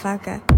Hardcore motherfucker.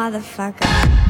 Motherfucker.